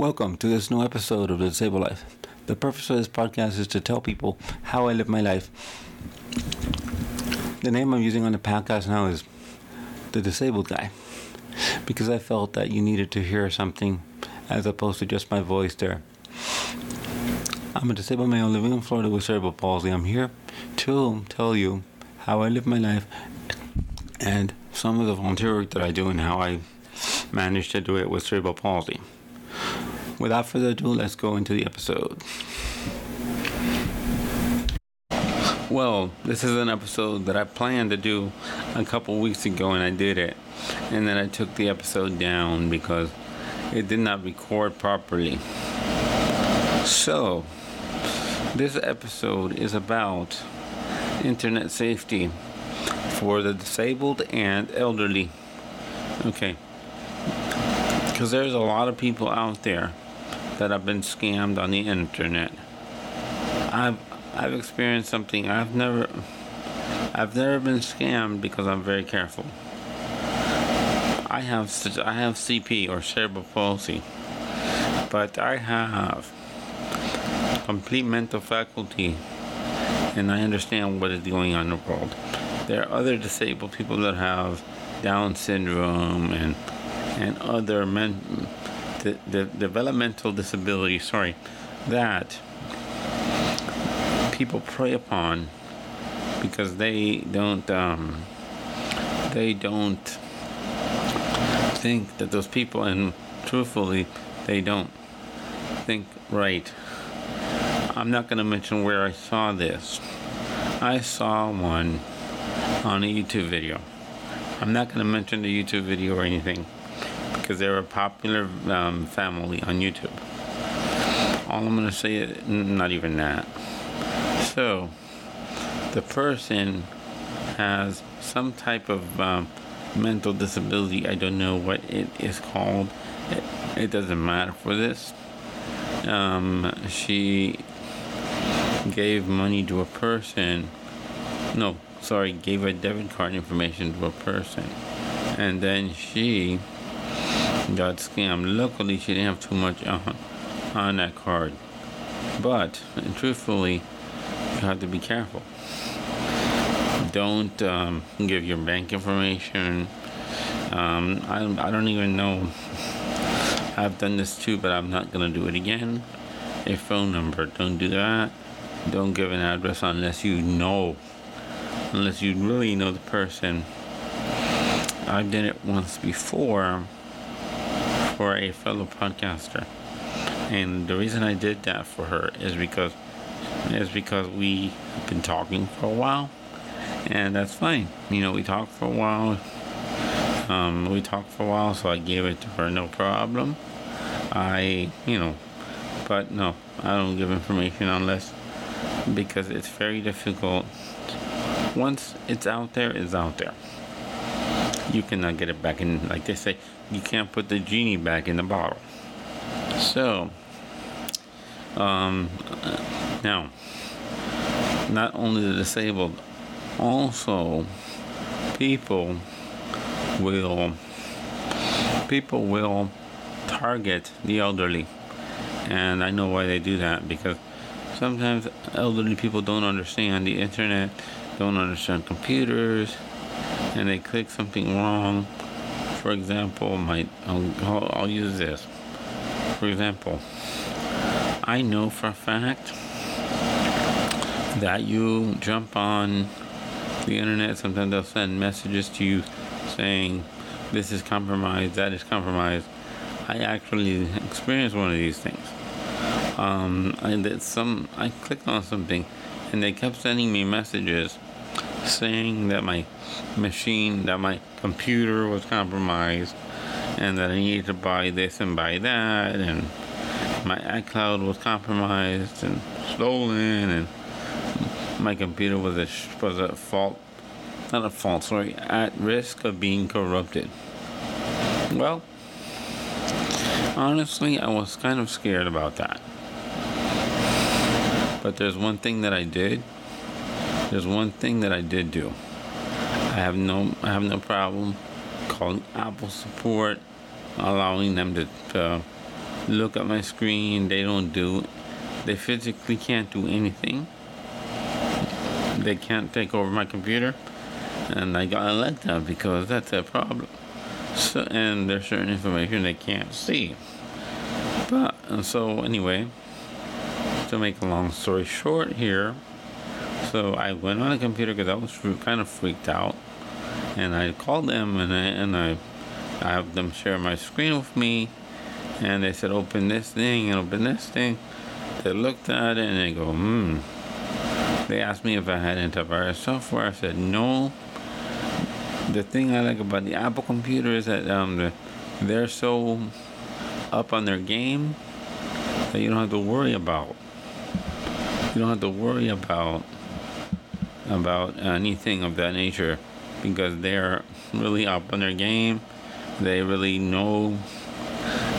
Welcome to this new episode of The Disabled Life. The purpose of this podcast is to tell people how I live my life. The name I'm using on the podcast now is The Disabled Guy because I felt that you needed to hear something as opposed to just my voice there. I'm a disabled male living in Florida with cerebral palsy. I'm here to tell you how I live my life and some of the volunteer work that I do and how I manage to do it with cerebral palsy. Without further ado, let's go into the episode. Well, this is an episode that I planned to do a couple weeks ago and I did it. And then I took the episode down because it did not record properly. So, this episode is about internet safety for the disabled and elderly. Okay. Because there's a lot of people out there that I've been scammed on the internet. I've I've experienced something I've never I've never been scammed because I'm very careful. I have I have CP or cerebral palsy, but I have complete mental faculty, and I understand what is going on in the world. There are other disabled people that have Down syndrome and and other men, the, the developmental disability, Sorry, that people prey upon because they don't um, they don't think that those people and truthfully they don't think right. I'm not going to mention where i saw this. I saw one on a youtube video. I'm not going to mention the youtube video or anything because they're a popular um, family on youtube all i'm to say is not even that so, the person has some type of um, mental disability. I don't know what it is called. It, it doesn't matter for this. Um, she gave money to a person. No, sorry, gave a debit card information to a person. And then she got scammed. Luckily, she didn't have too much on, on that card. But, truthfully, you have to be careful. Don't um, give your bank information. Um, I, I don't even know. I've done this too, but I'm not going to do it again. A phone number. Don't do that. Don't give an address unless you know. Unless you really know the person. I've done it once before for a fellow podcaster. And the reason I did that for her is because is because we have been talking for a while, and that's fine. You know, we talked for a while. Um, we talked for a while, so I gave it to her, no problem. I, you know, but no, I don't give information unless because it's very difficult. Once it's out there, it's out there. You cannot get it back in, like they say, you can't put the genie back in the bottle. So, um, now, not only the disabled, also people will people will target the elderly. And I know why they do that because sometimes elderly people don't understand the internet, don't understand computers, and they click something wrong. For example, my I'll, I'll use this. For example, I know for a fact that you jump on the internet, sometimes they'll send messages to you saying this is compromised, that is compromised. I actually experienced one of these things. Um, I did some. I clicked on something, and they kept sending me messages saying that my machine, that my computer was compromised, and that I needed to buy this and buy that, and my iCloud was compromised and stolen, and my computer was a was a fault, not a fault, sorry, at risk of being corrupted. Well, honestly, I was kind of scared about that. But there's one thing that I did. There's one thing that I did do. I have no I have no problem calling Apple support, allowing them to, to look at my screen. They don't do. They physically can't do anything. They can't take over my computer, and I gotta let them because that's a problem. So, and there's certain information they can't see. But and so anyway, to make a long story short here, so I went on a computer because I was kind of freaked out, and I called them and I and I, I have them share my screen with me, and they said open this thing and open this thing. They looked at it and they go, hmm. They asked me if I had antivirus software. I said no. The thing I like about the Apple computer is that um, they're so up on their game that you don't have to worry about. You don't have to worry about about anything of that nature because they're really up on their game. They really know.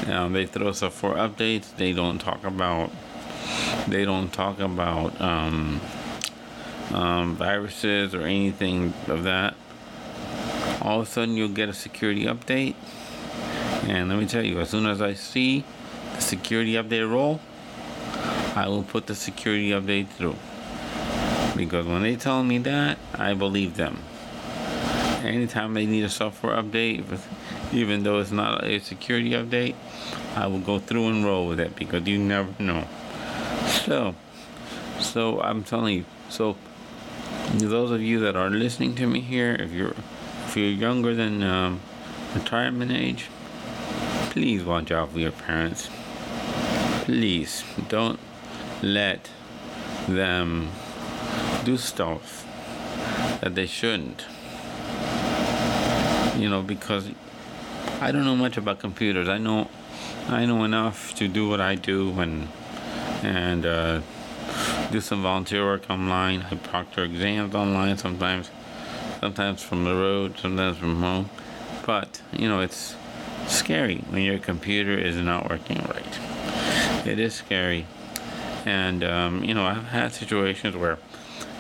Um, they throw stuff for updates. They don't talk about. They don't talk about um, um, viruses or anything of that. All of a sudden, you'll get a security update, and let me tell you, as soon as I see the security update roll, I will put the security update through. Because when they tell me that, I believe them. Anytime they need a software update, even though it's not a security update, I will go through and roll with it because you never know. So, so I'm telling you. So, those of you that are listening to me here, if you're if you're younger than um, retirement age, please watch out for your parents. Please don't let them do stuff that they shouldn't. You know, because I don't know much about computers. I know I know enough to do what I do and and uh, do some volunteer work online. I proctor exams online sometimes, sometimes from the road, sometimes from home. But you know, it's scary when your computer is not working right. It is scary, and um, you know, I've had situations where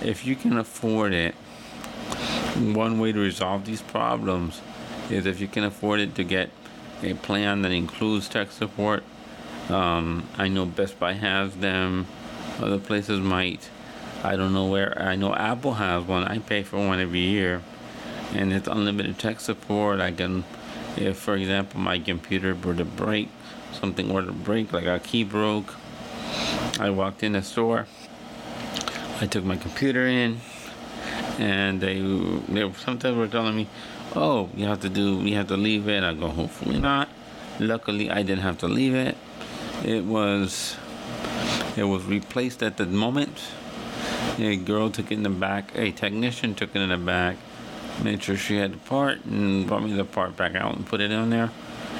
if you can afford it, one way to resolve these problems is if you can afford it to get a plan that includes tech support. Um, I know Best Buy has them, other places might. I don't know where. I know Apple has one. I pay for one every year, and it's unlimited tech support. I can, if for example my computer were to break, something were to break, like a key broke, I walked in the store. I took my computer in, and they they sometimes were telling me, "Oh, you have to do, you have to leave it." I go, "Hopefully not." Luckily, I didn't have to leave it. It was it was replaced at the moment. A girl took it in the back. A technician took it in the back, made sure she had the part, and brought me the part back out and put it in there.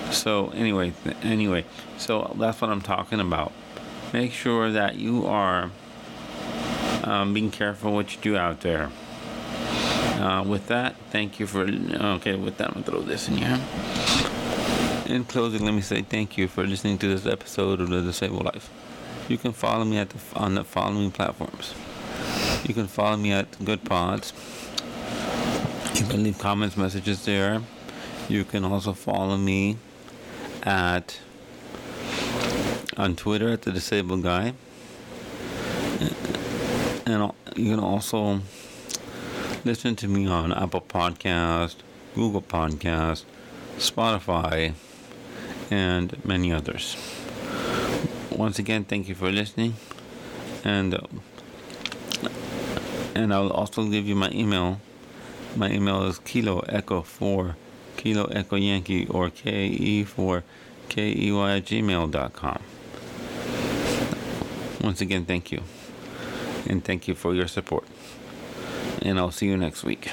So anyway, anyway, so that's what I'm talking about. Make sure that you are um, being careful what you do out there. Uh, with that, thank you for. Okay, with that, I'm gonna throw this in here. In closing, let me say thank you for listening to this episode of the Disabled Life. You can follow me at the, on the following platforms. You can follow me at Goodpods. You can leave comments, messages there. You can also follow me at on Twitter at the Disabled Guy and you can also listen to me on Apple Podcast, Google Podcast, Spotify, and many others. Once again, thank you for listening, and uh, and I'll also give you my email. My email is Kilo Echo Four, Kilo Echo Yankee, or k e four k e y gmail.com. Once again, thank you and thank you for your support. And I'll see you next week.